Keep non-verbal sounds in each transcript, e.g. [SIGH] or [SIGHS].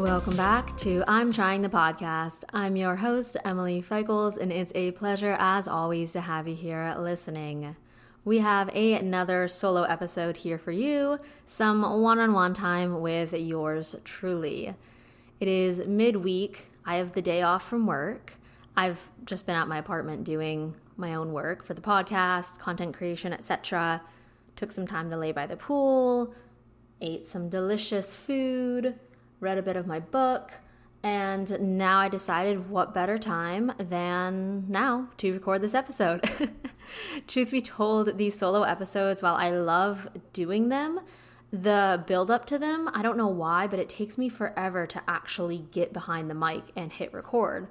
Welcome back to I'm Trying the Podcast. I'm your host, Emily Feichels, and it's a pleasure, as always, to have you here listening. We have a, another solo episode here for you, some one on one time with yours truly. It is midweek. I have the day off from work. I've just been at my apartment doing my own work for the podcast, content creation, etc. Took some time to lay by the pool, ate some delicious food, read a bit of my book, and now I decided what better time than now to record this episode. [LAUGHS] Truth be told, these solo episodes, while I love doing them, the build up to them, I don't know why, but it takes me forever to actually get behind the mic and hit record.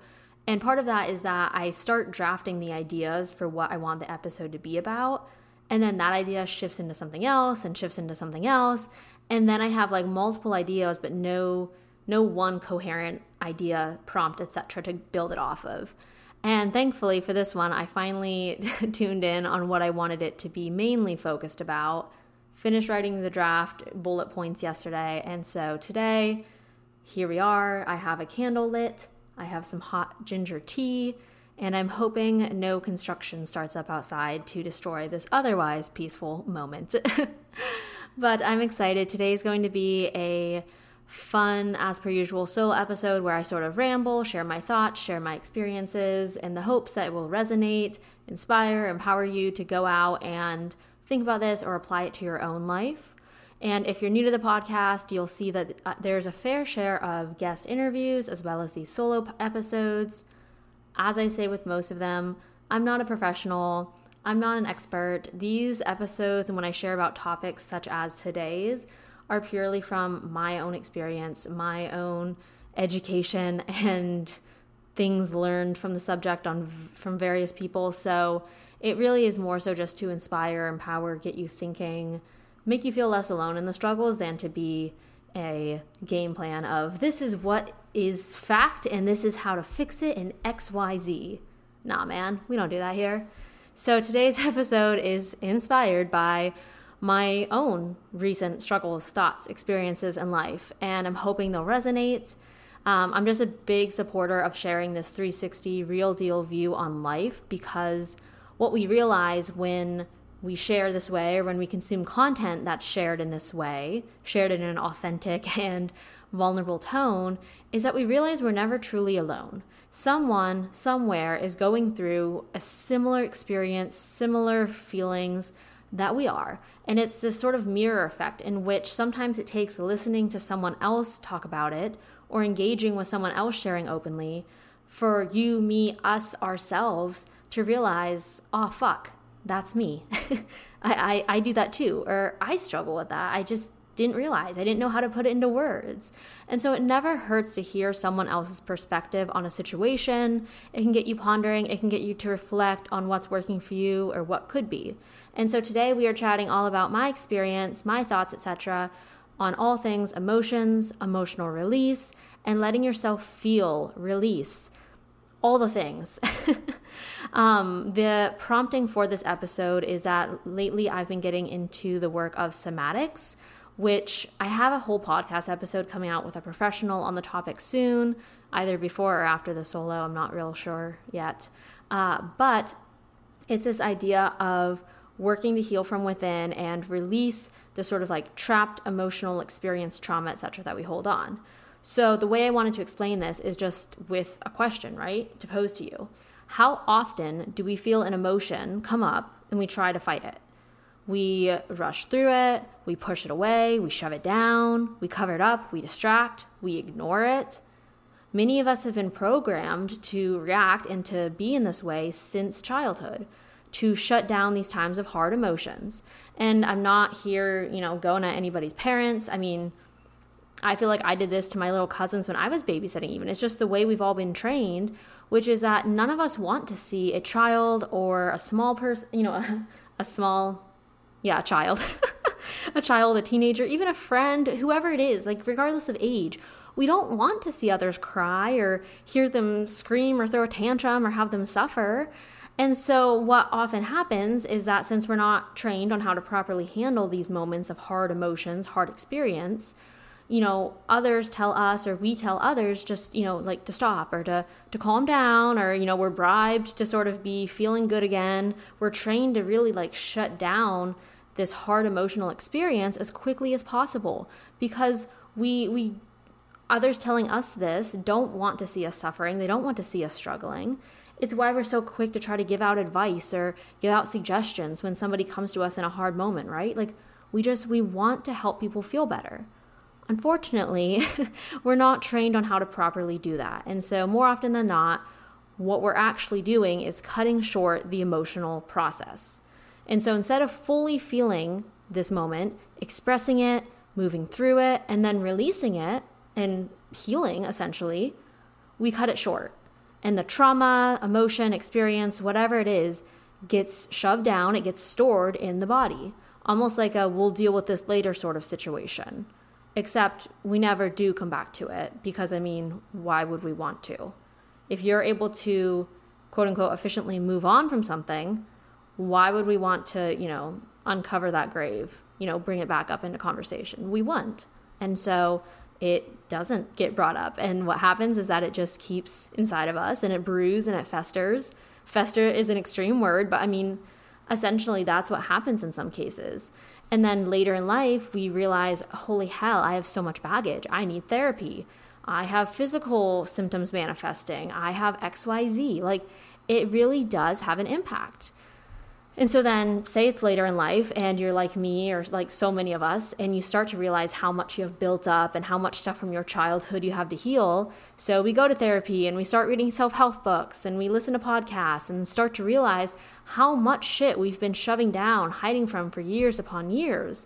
And part of that is that I start drafting the ideas for what I want the episode to be about. And then that idea shifts into something else and shifts into something else. And then I have like multiple ideas, but no no one coherent idea, prompt, etc. to build it off of. And thankfully for this one, I finally [LAUGHS] tuned in on what I wanted it to be mainly focused about. Finished writing the draft bullet points yesterday, and so today, here we are. I have a candle lit, I have some hot ginger tea, and I'm hoping no construction starts up outside to destroy this otherwise peaceful moment. [LAUGHS] but I'm excited. Today is going to be a fun, as per usual, solo episode where I sort of ramble, share my thoughts, share my experiences, in the hopes that it will resonate, inspire, empower you to go out and think about this or apply it to your own life. And if you're new to the podcast, you'll see that uh, there's a fair share of guest interviews as well as these solo episodes. As I say with most of them, I'm not a professional, I'm not an expert. These episodes, and when I share about topics such as today's, are purely from my own experience, my own education, [LAUGHS] and things learned from the subject on from various people. So it really is more so just to inspire, empower, get you thinking, make you feel less alone in the struggles than to be a game plan of this is what is fact and this is how to fix it in XYZ. Nah, man, we don't do that here. So today's [LAUGHS] episode is inspired by my own recent struggles, thoughts, experiences in life, and I'm hoping they'll resonate. Um, I'm just a big supporter of sharing this 360 real deal view on life because what we realize when we share this way or when we consume content that's shared in this way, shared in an authentic [LAUGHS] and vulnerable tone, is that we realize we're never truly alone. Someone, somewhere, is going through a similar experience, similar feelings, that we are. And it's this sort of mirror effect in which sometimes it takes listening to someone else talk about it or engaging with someone else sharing openly for you, me, us, ourselves to realize, oh, fuck, that's me. [LAUGHS] I, I, I do that too. Or I struggle with that. I just didn't realize. I didn't know how to put it into words. And so it never hurts to hear someone else's perspective on a situation. It can get you pondering, it can get you to reflect on what's working for you or what could be. And so today we are chatting all about my experience, my thoughts, etc., on all things emotions, emotional release, and letting yourself feel release all the things. [LAUGHS] um, the prompting for this episode is that lately I've been getting into the work of somatics, which I have a whole podcast episode coming out with a professional on the topic soon, either before or after the solo. I'm not real sure yet. Uh, but it's this idea of working to heal from within and release the sort of like trapped emotional experience, trauma, etc., that we hold on. So, the way I wanted to explain this is just with a question, right? To pose to you. How often do we feel an emotion come up and we try to fight it? We rush through it, we push it away, we shove it down, we cover it up, we distract, we ignore it. Many of us have been programmed to react and to be in this way since childhood to shut down these times of hard emotions. And I'm not here, you know, going at anybody's parents. I mean, I feel like I did this to my little cousins when I was babysitting, even. It's just the way we've all been trained, which is that none of us want to see a child or a small person, you know, a, [LAUGHS] a small, yeah, a child, [LAUGHS] a child, a teenager, even a friend, whoever it is, like regardless of age. We don't want to see others cry or hear them scream or throw a tantrum or have them suffer. And so, what often happens is that since we're not trained on how to properly handle these moments of hard emotions, hard experience, you know, others tell us or we tell others just, you know, like to stop or to to calm down or you know, we're bribed to sort of be feeling good again. We're trained to really like shut down this hard emotional experience as quickly as possible because we we others telling us this don't want to see us suffering. They don't want to see us struggling. It's why we're so quick to try to give out advice or give out suggestions when somebody comes to us in a hard moment, right? Like we just we want to help people feel better. Unfortunately, [LAUGHS] we're not trained on how to properly do that. And so, more often than not, what we're actually doing is cutting short the emotional process. And so, instead of fully feeling this moment, expressing it, moving through it, and then releasing it and healing essentially, we cut it short. And the trauma, emotion, experience, whatever it is, gets shoved down, it gets stored in the body, almost like a we'll deal with this later sort of situation except we never do come back to it because I mean, why would we want to? If you're able to quote unquote efficiently move on from something, why would we want to, you know, uncover that grave, you know, bring it back up into conversation? We wouldn't. And so it doesn't get brought up. And what happens is that it just keeps inside of us and it brews and it festers. Fester is an extreme word, but I mean, essentially that's what happens in some cases. And then later in life, we realize, holy hell, I have so much baggage. I need therapy. I have physical symptoms manifesting. I have XYZ. Like, it really does have an impact. And so then, say it's later in life, and you're like me or like so many of us, and you start to realize how much you have built up and how much stuff from your childhood you have to heal. So we go to therapy and we start reading self help books and we listen to podcasts and start to realize how much shit we've been shoving down, hiding from for years upon years.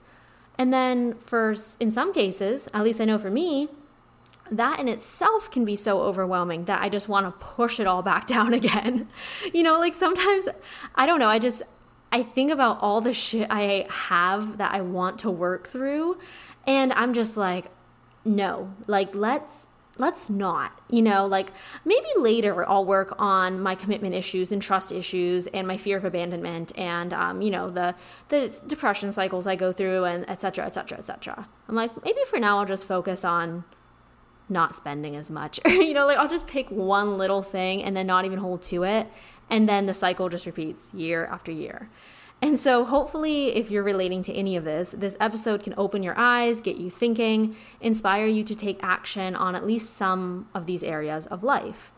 And then, for in some cases, at least I know for me, that in itself can be so overwhelming that I just want to push it all back [LAUGHS] down again. you know, like sometimes, I don't know, I just, I think about all the shit I have that I want to work through, and I'm just like, no, like let's let's not you know like maybe later i'll work on my commitment issues and trust issues and my fear of abandonment and um, you know the the depression cycles i go through and etc etc etc i'm like maybe for now i'll just focus on not spending as much. [LAUGHS] You know like i'll just pick one little thing and then not even hold to it and then the cycle just repeats year after year. And so, hopefully, if you're relating to any of this, this episode can open your eyes, get you thinking, inspire you to take action on at least some of these areas of life.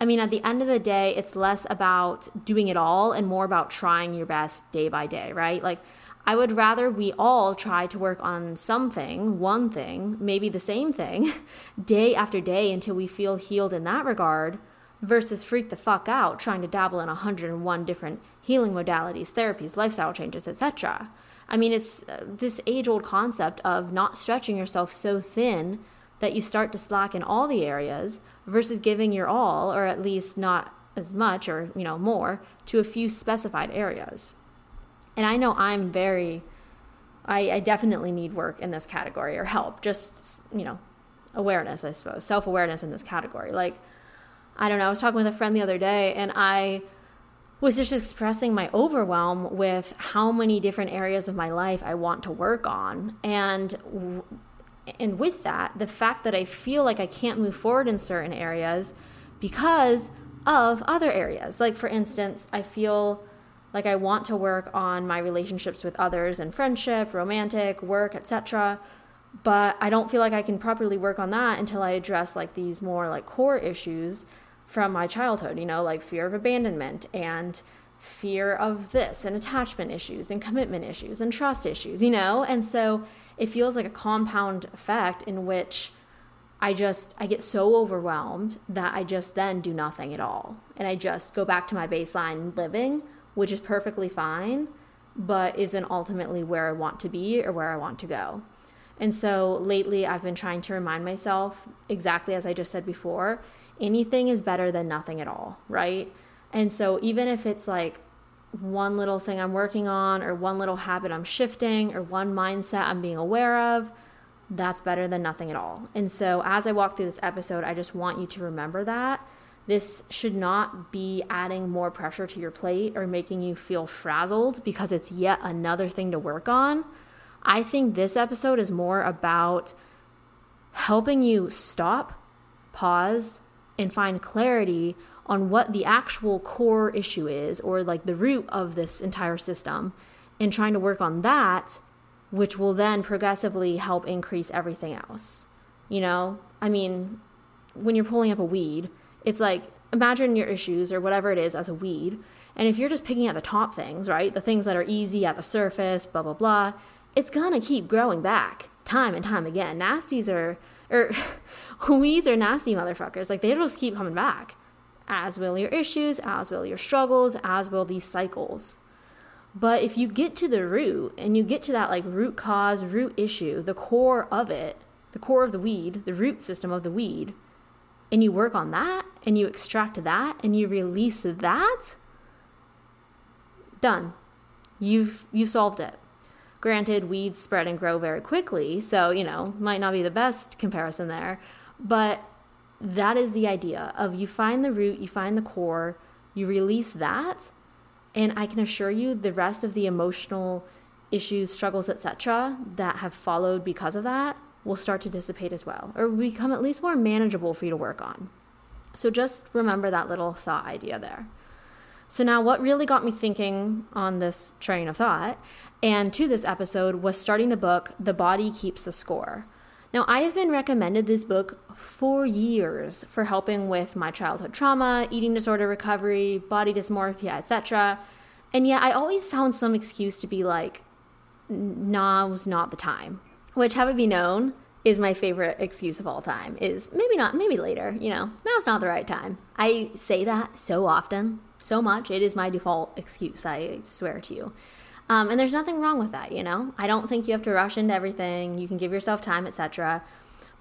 I mean, at the end of the day, it's less about doing it all and more about trying your best day by day, right? Like, I would rather we all try to work on something, one thing, maybe the same thing, [LAUGHS] day after day until we feel healed in that regard versus freak the fuck out trying to dabble in 101 different healing modalities, therapies, lifestyle changes, etc. I mean, it's uh, this age old concept of not stretching yourself so thin that you start to slack in all the areas versus giving your all, or at least not as much or, you know, more to a few specified areas. And I know I'm very, I, I definitely need work in this category or help, just, you know, awareness, I suppose, self awareness in this category. Like, I don't know, I was talking with a friend the other day and I was just expressing my overwhelm with how many different areas of my life I want to work on. And and with that, the fact that I feel like I can't move forward in certain areas because of other areas. Like for instance, I feel like I want to work on my relationships with others and friendship, romantic, work, etc. But I don't feel like I can properly work on that until I address like these more like core issues from my childhood, you know, like fear of abandonment and fear of this and attachment issues and commitment issues and trust issues, you know? And so it feels like a compound effect in which I just I get so overwhelmed that I just then do nothing at all. And I just go back to my baseline living, which is perfectly fine, but isn't ultimately where I want to be or where I want to go. And so lately I've been trying to remind myself exactly as I just said before, anything is better than nothing at all, right? And so even if it's like one little thing I'm working on, or one little habit I'm shifting, or one mindset I'm being aware of, that's better than nothing at all. And so as I walk through this episode, I just want you to remember that. This should not be adding more pressure to your plate or making you feel frazzled because it's yet another thing to work on. I think this episode is more about helping you stop, pause, and find clarity on what the actual core issue is or like the root of this entire system and trying to work on that, which will then progressively help increase everything else. You know, I mean, when you're pulling up a weed, it's like imagine your issues or whatever it is as a weed. And if you're just picking at the top things, right, the things that are easy at the surface, blah, blah, blah, it's gonna keep growing back time and time again. Nasties are, or [LAUGHS] weeds are nasty motherfuckers. Like they just keep coming back as will your issues, as will your struggles, as will these cycles. But if you get to the root and you get to that like root cause, root issue, the core of it, the core of the weed, the root system of the weed, and you work on that and you extract that and you release that, done. You've you solved it. Granted, weeds spread and grow very quickly, so you know, might not be the best comparison there, but that is the idea of you find the root, you find the core, you release that, and I can assure you the rest of the emotional issues, struggles, etc. that have followed because of that will start to dissipate as well or become at least more manageable for you to work on. So just remember that little thought idea there. So, now what really got me thinking on this train of thought and to this episode was starting the book, The Body Keeps the Score. Now, I have been recommended this book for years for helping with my childhood trauma, eating disorder recovery, body dysmorphia, etc. And yet I always found some excuse to be like, now's not the time. Which, have it be known, is my favorite excuse of all time. Is maybe not, maybe later, you know, now's not the right time. I say that so often, so much. It is my default excuse, I swear to you. Um, and there's nothing wrong with that, you know? I don't think you have to rush into everything. You can give yourself time, etc.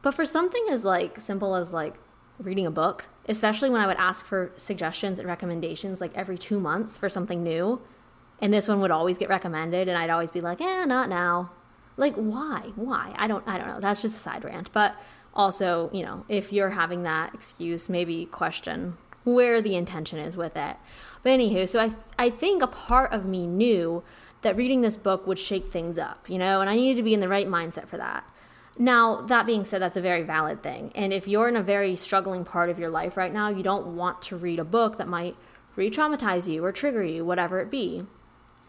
But for something as like simple as like reading a book, especially when I would ask for suggestions and recommendations like every 2 months for something new, and this one would always get recommended and I'd always be like, "Eh, not now." Like why? Why? I don't I don't know. That's just a side rant, but also, you know, if you're having that excuse, maybe question where the intention is with it. But anywho, so I I think a part of me knew that reading this book would shake things up, you know, and I needed to be in the right mindset for that. Now, that being said, that's a very valid thing. And if you're in a very struggling part of your life right now, you don't want to read a book that might re traumatize you or trigger you, whatever it be.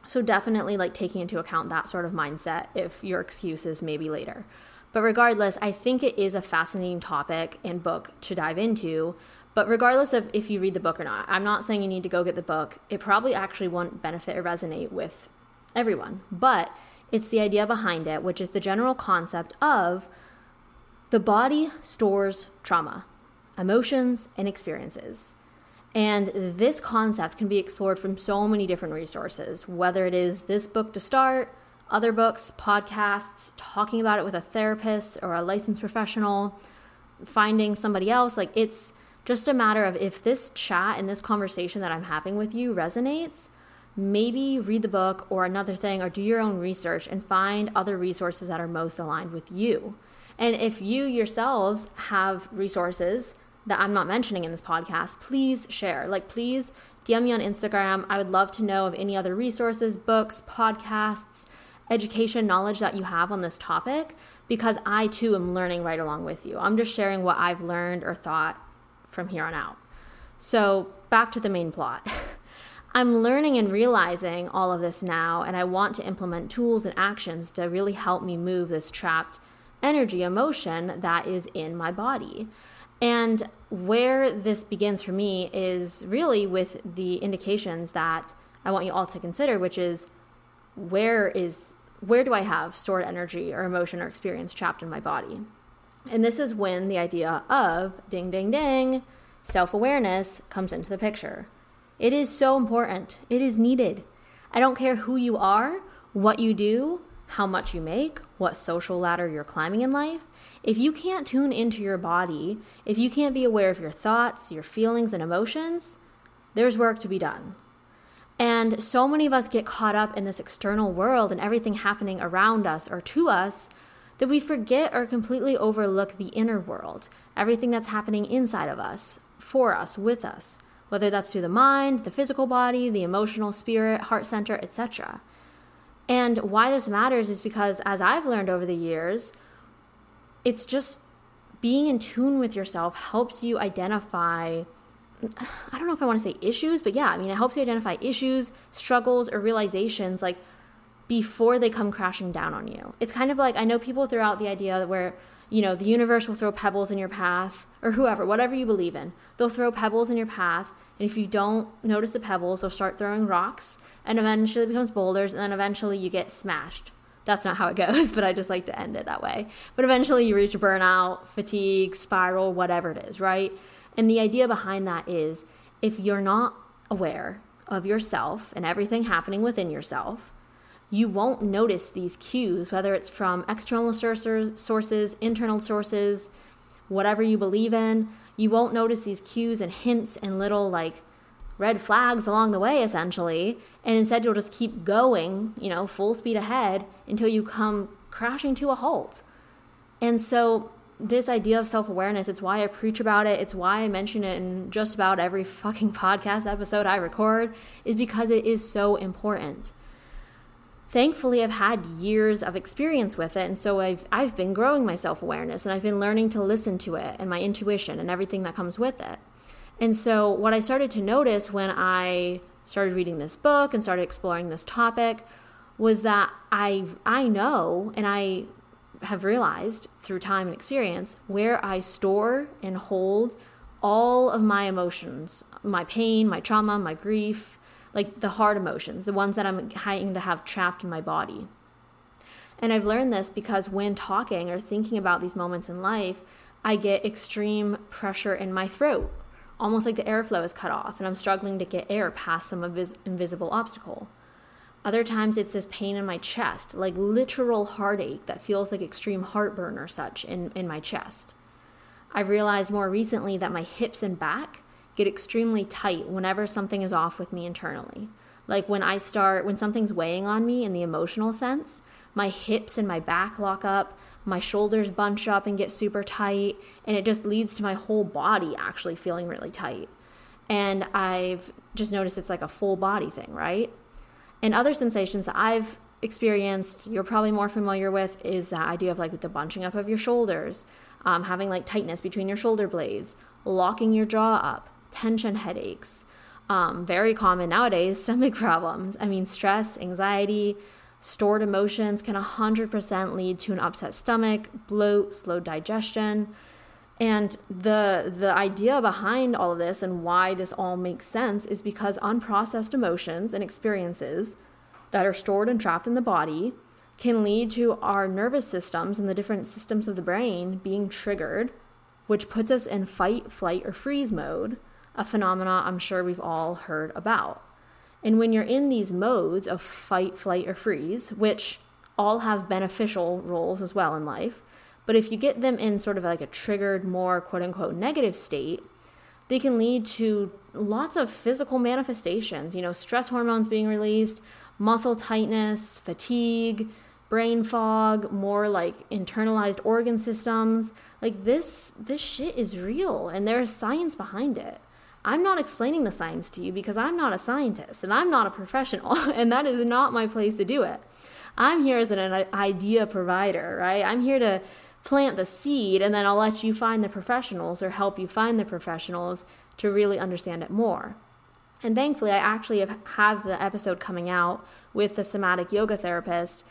So, definitely like taking into account that sort of mindset if your excuse is maybe later. But regardless, I think it is a fascinating topic and book to dive into. But regardless of if you read the book or not, I'm not saying you need to go get the book. It probably actually won't benefit or resonate with everyone. But it's the idea behind it, which is the general concept of the body stores trauma, emotions, and experiences. And this concept can be explored from so many different resources, whether it is this book to start, other books, podcasts, talking about it with a therapist or a licensed professional, finding somebody else. Like it's just a matter of if this chat and this conversation that I'm having with you resonates, maybe read the book or another thing or do your own research and find other resources that are most aligned with you. And if you yourselves have resources that I'm not mentioning in this podcast, please share. Like, please DM me on Instagram. I would love to know of any other resources, books, podcasts, education, knowledge that you have on this topic because I too am learning right along with you. I'm just sharing what I've learned or thought from here on out. So, back to the main plot. [LAUGHS] I'm learning and realizing all of this now, and I want to implement tools and actions to really help me move this trapped energy, emotion that is in my body. And where this begins for me is really with the indications that I want you all to consider, which is where is where do I have stored energy or emotion or experience trapped in my body? And this is when the idea of ding ding ding self-awareness comes into the picture. It is so important. It is needed. I don't care who you are, what you do, how much you make, what social ladder you're climbing in life. If you can't tune into your body, if you can't be aware of your thoughts, your feelings, and emotions, there's work to be done. And so many of us get caught up in this external world and everything happening around us or to us that we forget or completely overlook the inner world, everything that's happening inside of us, for us, with us whether that's through the mind, the physical body, the emotional, spirit, heart center, etc. And why this matters is because, as I've learned over the years, it's just being in tune with yourself helps you identify I don't know if I want to say issues, but yeah, I mean, it helps you identify issues, struggles, or realizations like before they come crashing down on you. It's kind of like I know people throw out the idea where, you know, the universe will throw pebbles in your path, or whoever, whatever you believe in, they'll throw pebbles in your path. And if you don't notice the pebbles, they'll start throwing rocks, and eventually it becomes boulders, and then eventually you get smashed. That's not how it [LAUGHS] goes, but I just like to end it that way. But eventually you reach burnout, fatigue, spiral, whatever it is, right? And the idea behind that is if you're not aware of yourself and everything happening within yourself, you won't notice these cues, whether it's from external sources, internal sources, whatever you believe in. You won't notice these cues and hints and little like red flags along the way, essentially. And instead, you'll just keep going, you know, full speed ahead until you come crashing to a halt. And so, this idea of self awareness, it's why I preach about it. It's why I mention it in just about every fucking [LAUGHS] podcast episode I record, is because it is so important. Thankfully, I've had years of experience with it, and so I've, I've been growing my self awareness and I've been learning to listen to it and my intuition and everything that comes with it. And so, what I started to notice when I started reading this book and started exploring this topic was that I I know and I have realized through time and experience where I store and hold all of my emotions, my pain, my trauma, my grief, like the hard emotions, the ones that I'm having to have trapped in my body. And I've learned this because when talking or thinking about these moments in life, I get extreme pressure in my throat almost like the airflow is cut off and I'm struggling to get air past some invis- invisible obstacle. Other times it's this pain in my chest, like literal heartache that feels like extreme heartburn or such in, in my chest. I've realized more recently that my hips and back get extremely tight whenever something is off with me internally. Like when I start, when something's weighing on me in the emotional sense, my hips and my back lock up, my shoulders bunch up and get super tight, and it just leads to my whole body actually feeling really tight. And I've just noticed it's like a full body thing, right? And other sensations that I've experienced, you're probably more familiar with, is that idea of like the bunching up of your shoulders, um, having like tightness between your shoulder blades, locking your jaw up, tension headaches. Um, very common nowadays, [LAUGHS] stomach problems. I mean, stress, anxiety, Stored emotions can 100% lead to an upset stomach, bloat, slow digestion. And the the idea behind all of this and why this all makes sense is because unprocessed emotions and experiences that are stored and trapped in the body can lead to our nervous systems and the different systems of the brain being triggered, which puts us in fight, flight, or freeze mode, a phenomena I'm sure we've all heard about. And when you're in these modes of fight, flight, or freeze, which all have beneficial roles as well in life, but if you get them in sort of like a triggered, more quote unquote negative state, they can lead to lots of physical manifestations, you know, stress hormones being released, muscle tightness, fatigue, brain fog, more like internalized organ systems. Like this this shit is real and there's science behind it. I'm not explaining the science to you because I'm not a scientist and I'm not a professional, [LAUGHS] and that is not my place to do it. I'm here as an idea provider, right? I'm here to plant the seed and then I'll let you find the professionals or help you find the professionals to really understand it more. And thankfully, I actually have, the episode coming out with the somatic yoga therapist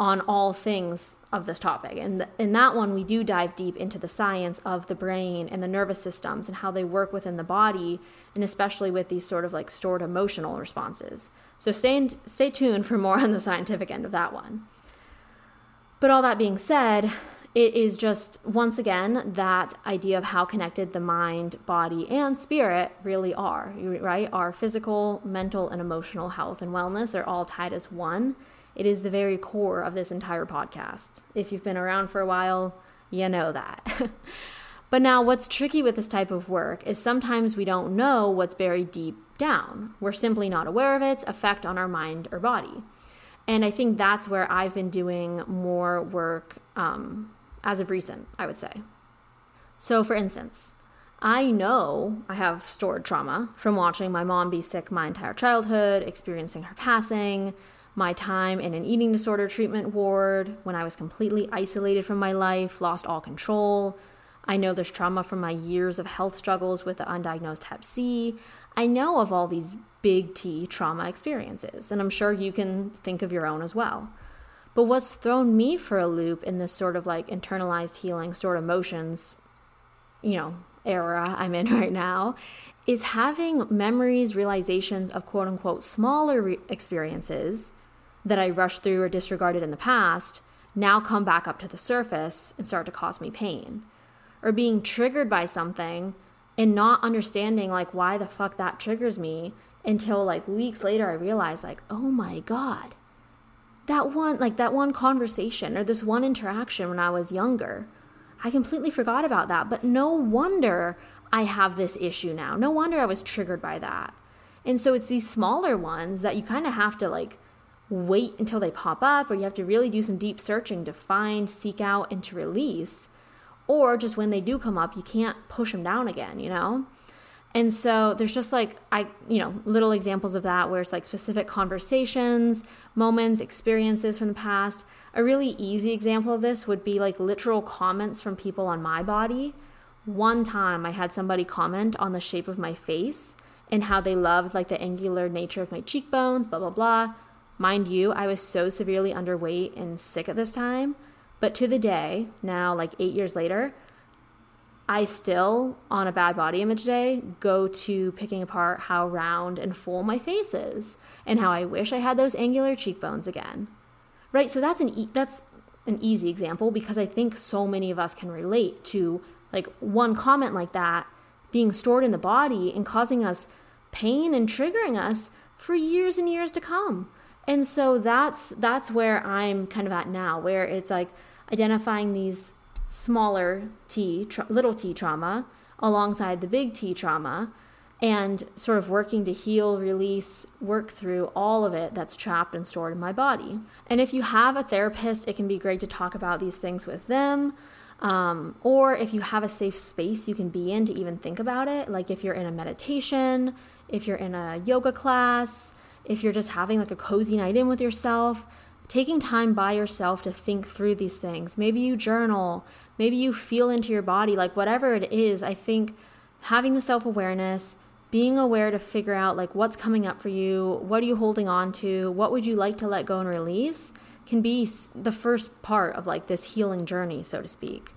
on all things of this topic. And in that one, we do dive deep into the science of the brain and the nervous systems and how they work within the body, and especially with these sort of like stored emotional responses. So stay, in, stay tuned for more on the scientific end of that one. But all that being said, it is just once again that idea of how connected the mind, body, and spirit really are, right? Our physical, mental, and emotional health and wellness are all tied as one it is the very core of this entire podcast. If you've been around for a while, you know that. [LAUGHS] but now, what's tricky with this type of work is sometimes we don't know what's buried deep down. We're simply not aware of its effect on our mind or body. And I think that's where I've been doing more work um, as of recent, I would say. So, for instance, I know I have stored trauma from watching my mom be sick my entire childhood, experiencing her passing, my time in an eating disorder treatment ward when I was completely isolated from my life, lost all control. I know there's trauma from my years of health struggles with the undiagnosed hep C. I know of all these big T trauma experiences, and I'm sure you can think of your own as well. But what's thrown me for a loop in this sort of like internalized healing sort of emotions, you know, era I'm in [LAUGHS] right now is having memories, realizations of quote unquote smaller re- experiences that I rushed through or disregarded in the past now come back up to the surface and start to cause me pain. Or being triggered by something and not understanding like why the fuck that triggers me until like weeks later I realize like, oh my God, that one, like that one conversation or this one interaction when I was younger, I completely forgot about that. But no wonder I have this issue now. No wonder I was triggered by that. And so it's these smaller ones that you kind of have to like wait until they pop up, or you have to really do some deep searching to find, seek out, and to release. Or just when they do come up, you can't push them down again, you know? And so there's just like I, you know, little examples of that where it's like specific conversations, moments, experiences from the past. A really easy example of this would be like literal comments from people on my body. One time I had somebody comment on the shape of my face and how they loved like the angular nature of my cheekbones, blah blah blah. Mind you, I was so severely underweight and sick at this time, but to the day, now like 8 years later, I still, on a bad body image day, go to picking apart how round and full my face is and how I wish I had those angular cheekbones again. Right? So that's an e- that's an easy example because I think so many of us can relate to like one comment like that being stored in the body and causing us pain and triggering us for years and years to come. And so that's that's where I'm kind of at now where it's like identifying these smaller T, tra- little t trauma alongside the big T trauma and sort of working to heal, release, work through all of it that's trapped and stored in my body. And if you have a therapist, it can be great to talk about these things with them. Um, or if you have a safe space you can be in to even think about it, like if you're in a meditation, if you're in a yoga class, if you're just having like a cozy night in with yourself, taking time by yourself to think through these things. Maybe you journal, maybe you feel into your body, like whatever it is. I think having the self awareness, being aware to figure out like what's coming up for you, what are you holding on to, what would you like to let go and release can be the first part of like this healing journey, so to speak.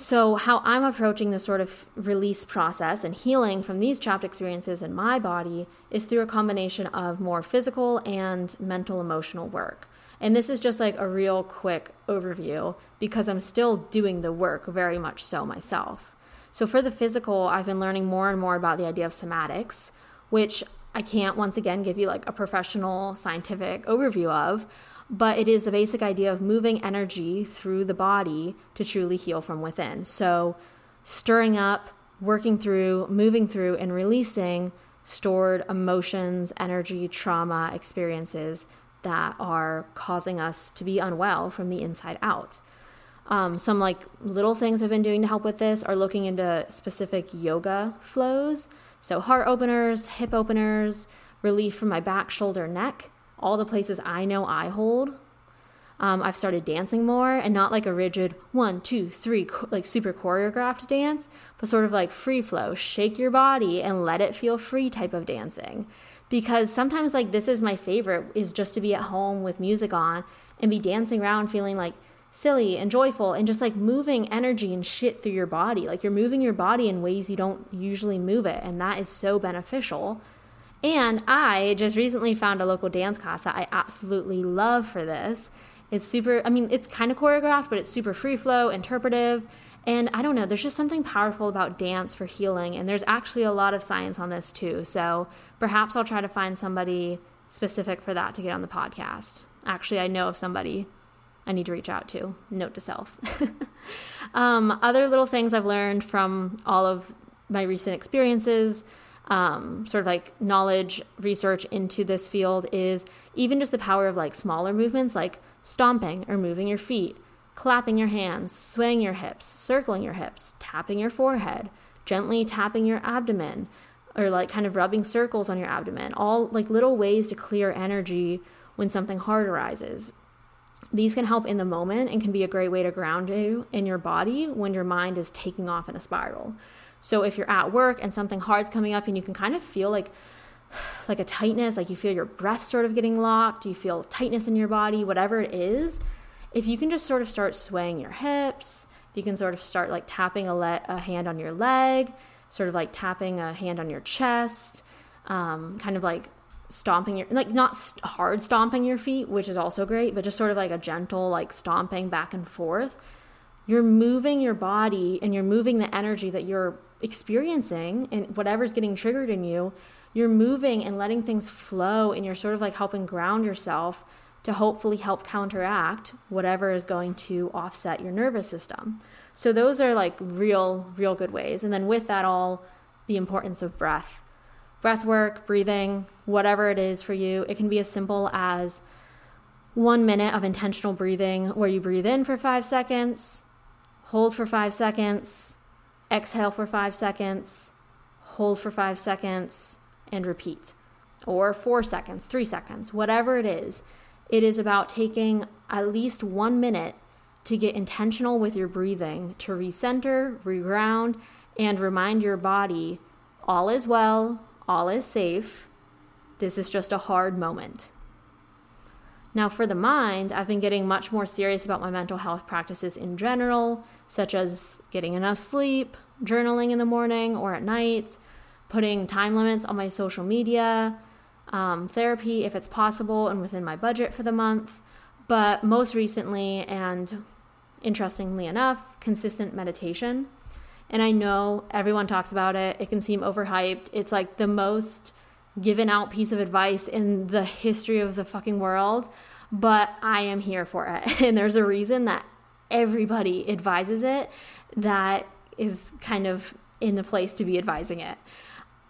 So, how I'm approaching this sort of release process and healing from these trapped experiences in my body is through a combination of more physical and mental emotional work. And this is just like a real quick overview because I'm still doing the work very much so myself. So, for the physical, I've been learning more and more about the idea of somatics, which I can't once again give you like a professional scientific overview of, but it is the basic idea of moving energy through the body to truly heal from within. So, stirring up, working through, moving through, and releasing stored emotions, energy, trauma, experiences that are causing us to be unwell from the inside out. Um, some like little things I've been doing to help with this are looking into specific yoga flows. So, heart openers, hip openers, relief from my back, shoulder, neck all the places I know I hold. Um, I've started dancing more and not like a rigid one, two, three, like super choreographed dance, but sort of like free flow, shake your body and let it feel free type of dancing. Because sometimes, like, this is my favorite, is just to be at home with music on and be dancing around feeling like silly and joyful and just like moving energy and shit through your body. Like, you're moving your body in ways you don't usually move it. And that is so beneficial. And I just recently found a local dance class that I absolutely love for this. It's super, I mean, it's kind of choreographed, but it's super free flow, interpretive. And I don't know, there's just something powerful about dance for healing. And there's actually a lot of science on this too. So perhaps I'll try to find somebody specific for that to get on the podcast. Actually, I know of somebody I need to reach out to. Note to self. [LAUGHS] um, other little things I've learned from all of my recent experiences um, sort of like knowledge research into this field is even just the power of like smaller movements like stomping or moving your feet, clapping your hands, swaying your hips, circling your hips, tapping your forehead, gently tapping your abdomen, or like kind of rubbing circles on your abdomen. All like little ways to clear energy when something hard arises. These can help in the moment and can be a great way to ground you in your body when your mind is taking off in a spiral. So if you're at work and something hard's coming up and you can kind of feel like [SIGHS] like a tightness, like you feel your breath sort of getting locked, you feel tightness in your body, whatever it is, if you can just sort of start swaying your hips, if you can sort of start like tapping a, le- a hand on your leg, sort of like tapping a hand on your chest, um, kind of like stomping your like not st- hard stomping your feet which is also great but just sort of like a gentle like stomping back and forth you're moving your body and you're moving the energy that you're experiencing and whatever's getting triggered in you you're moving and letting things flow and you're sort of like helping ground yourself to hopefully help counteract whatever is going to offset your nervous system so those are like real real good ways and then with that all the importance of breath breath work, breathing, whatever it is for you. It can be as simple as one minute of intentional breathing where you breathe in for five seconds, hold for five seconds, exhale for five seconds, hold for five seconds, and repeat. Or four seconds, three seconds, whatever it is. It is about taking at least one minute to get intentional with your breathing, to recenter, reground, and remind your body all is well, all is safe. This is just a hard moment. Now, for the mind, I've been getting much more serious about my mental health practices in general, such as getting enough sleep, journaling in the morning or at night, putting time limits on my social media, um, therapy if it's possible and within my budget for the month. But most recently, and interestingly enough, consistent meditation. And I know everyone talks about it. It can seem overhyped. It's like the most given out piece of advice in the history of the fucking world. But I am here for it. [LAUGHS] And there's a reason that everybody advises it that is kind of in the place to be advising it.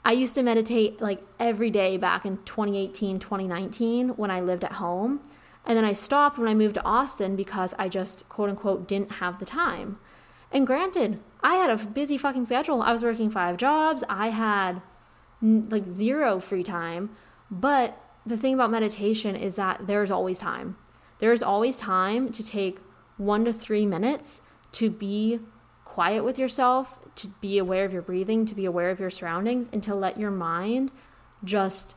I used to meditate like every day back in 2018, 2019 when I lived at home. And then I stopped when I moved to Austin because I just quote unquote didn't have the time. And granted, I had a busy fucking schedule. I was working five jobs. I had like zero free time. But the thing about meditation is that there's always time. There's always time to take one to three minutes to be quiet with yourself, to be aware of your breathing, to be aware of your surroundings, and to let your mind just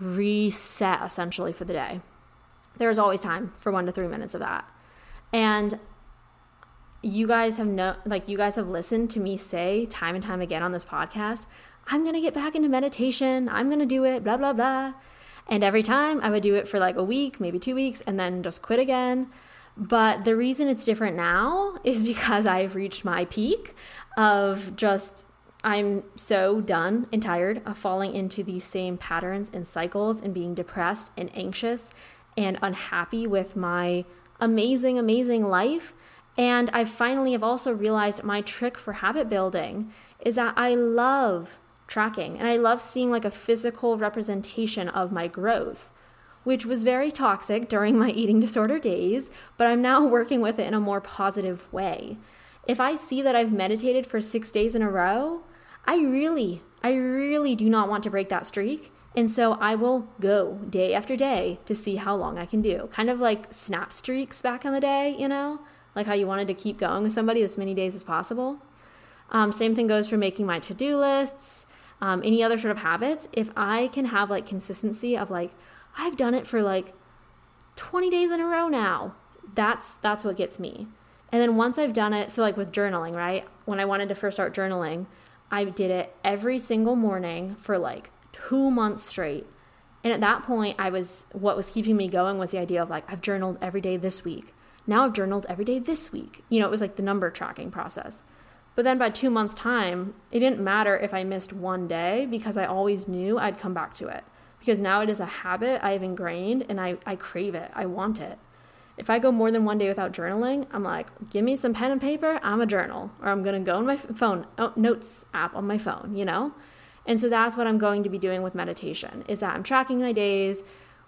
reset essentially for the day. There's always time for one to three minutes of that. And you guys have no like you guys have listened to me say time and time again on this podcast, I'm going to get back into meditation. I'm going to do it, blah blah blah. And every time I would do it for like a week, maybe 2 weeks and then just quit again. But the reason it's different now [LAUGHS] is because I've reached my peak of just I'm so done and tired of falling into these same patterns and cycles and being depressed and anxious and unhappy with my amazing, amazing life and I finally have also realized my trick for habit building is that I love tracking and I love seeing like a physical representation of my growth, which was very toxic during my eating disorder days, but I'm now working with it in a more positive way. If I see that I've meditated for six days in a row, I really, I really do not want to break that streak. And so I will go day after day to see how long I can do. Kind of like snap streaks back in the day, you know? like how you wanted to keep going with somebody as many days as possible. Um, same thing goes for making my to do lists, um, any other sort of habits. If I can have like consistency of like, I've done it for like 20 days in a row now, that's that's what gets me. And then once I've done it, so like with journaling, right? When I wanted to first start journaling, I did it every single morning for like two months straight. And at that point, I was what was keeping me going was the idea of like, I've journaled every day this week. Now I've journaled every day this week. You know, it was like the number tracking process. But then by two months' time, it didn't matter if I missed one day because I always knew I'd come back to it. Because now it is a habit I've ingrained and I, I crave it. I want it. If I go more than one day without journaling, I'm like, give me some pen and paper, I'm a journal. Or I'm to go on my phone, oh, notes app on my phone, you know? And so that's what I'm going to be doing with meditation is that I'm tracking my days,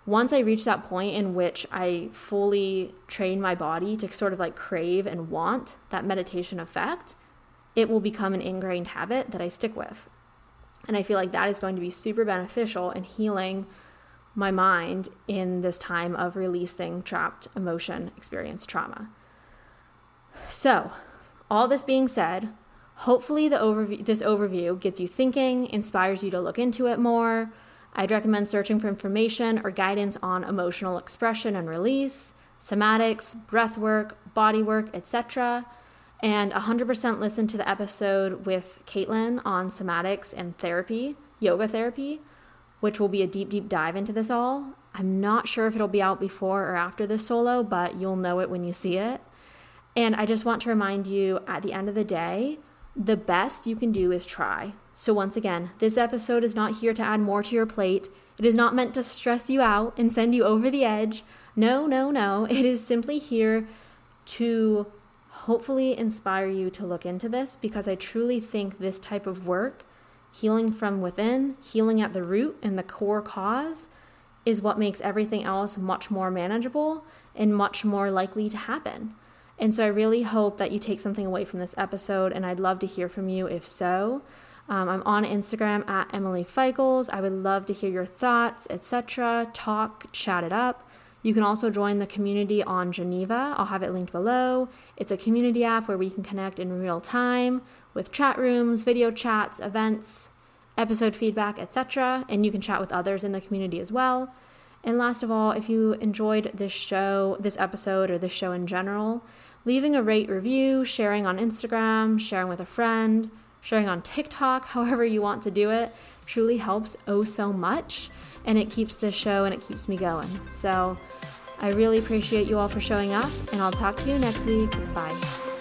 once I reach that point in which I fully train my body to sort of like crave and want that meditation effect, it will become an ingrained habit that I stick with. And I feel like that is going to be super beneficial in healing my mind in this time of releasing trapped emotion, experience trauma. So, all this being said, hopefully the overview, this overview gets you thinking, inspires you to look into it more. I'd recommend searching for information or guidance on emotional expression and release, somatics, breath work, body work, etc. And 100% listen to the episode with Caitlin on somatics and therapy, yoga therapy which will be a deep, deep dive into this all. I'm not sure if it'll be out before or after this solo, but you'll know it when you see it. And I just want to remind you at the end of the day, the best you can do is try. So, once again, this episode is not here to add more to your plate. It is not meant to stress you out and send you over the edge. No, no, no. It is simply here to hopefully inspire you to look into this because I truly think this type of work healing from within, healing at the root and the core cause is what makes everything else much more manageable and much more likely to happen. And so I really hope that you take something away from this episode, and I'd love to hear from you if so. Um, I'm on Instagram at Emily Feichels. I would love to hear your thoughts, etc. Talk, chat it up. You can also join the community on Geneva. I'll have it linked below. It's a community app where we can connect in real time with chat rooms, video chats, events, episode feedback, etc. And you can chat with others in the community as well. And last of all, if you enjoyed this show, this episode, or this show in general, leaving a rate review, sharing on Instagram, sharing with a friend, sharing on TikTok, [LAUGHS] however you want to do it, truly helps oh so much. And it keeps this show and it keeps me going. So I really appreciate you all for showing up, and I'll talk to you next week. Bye.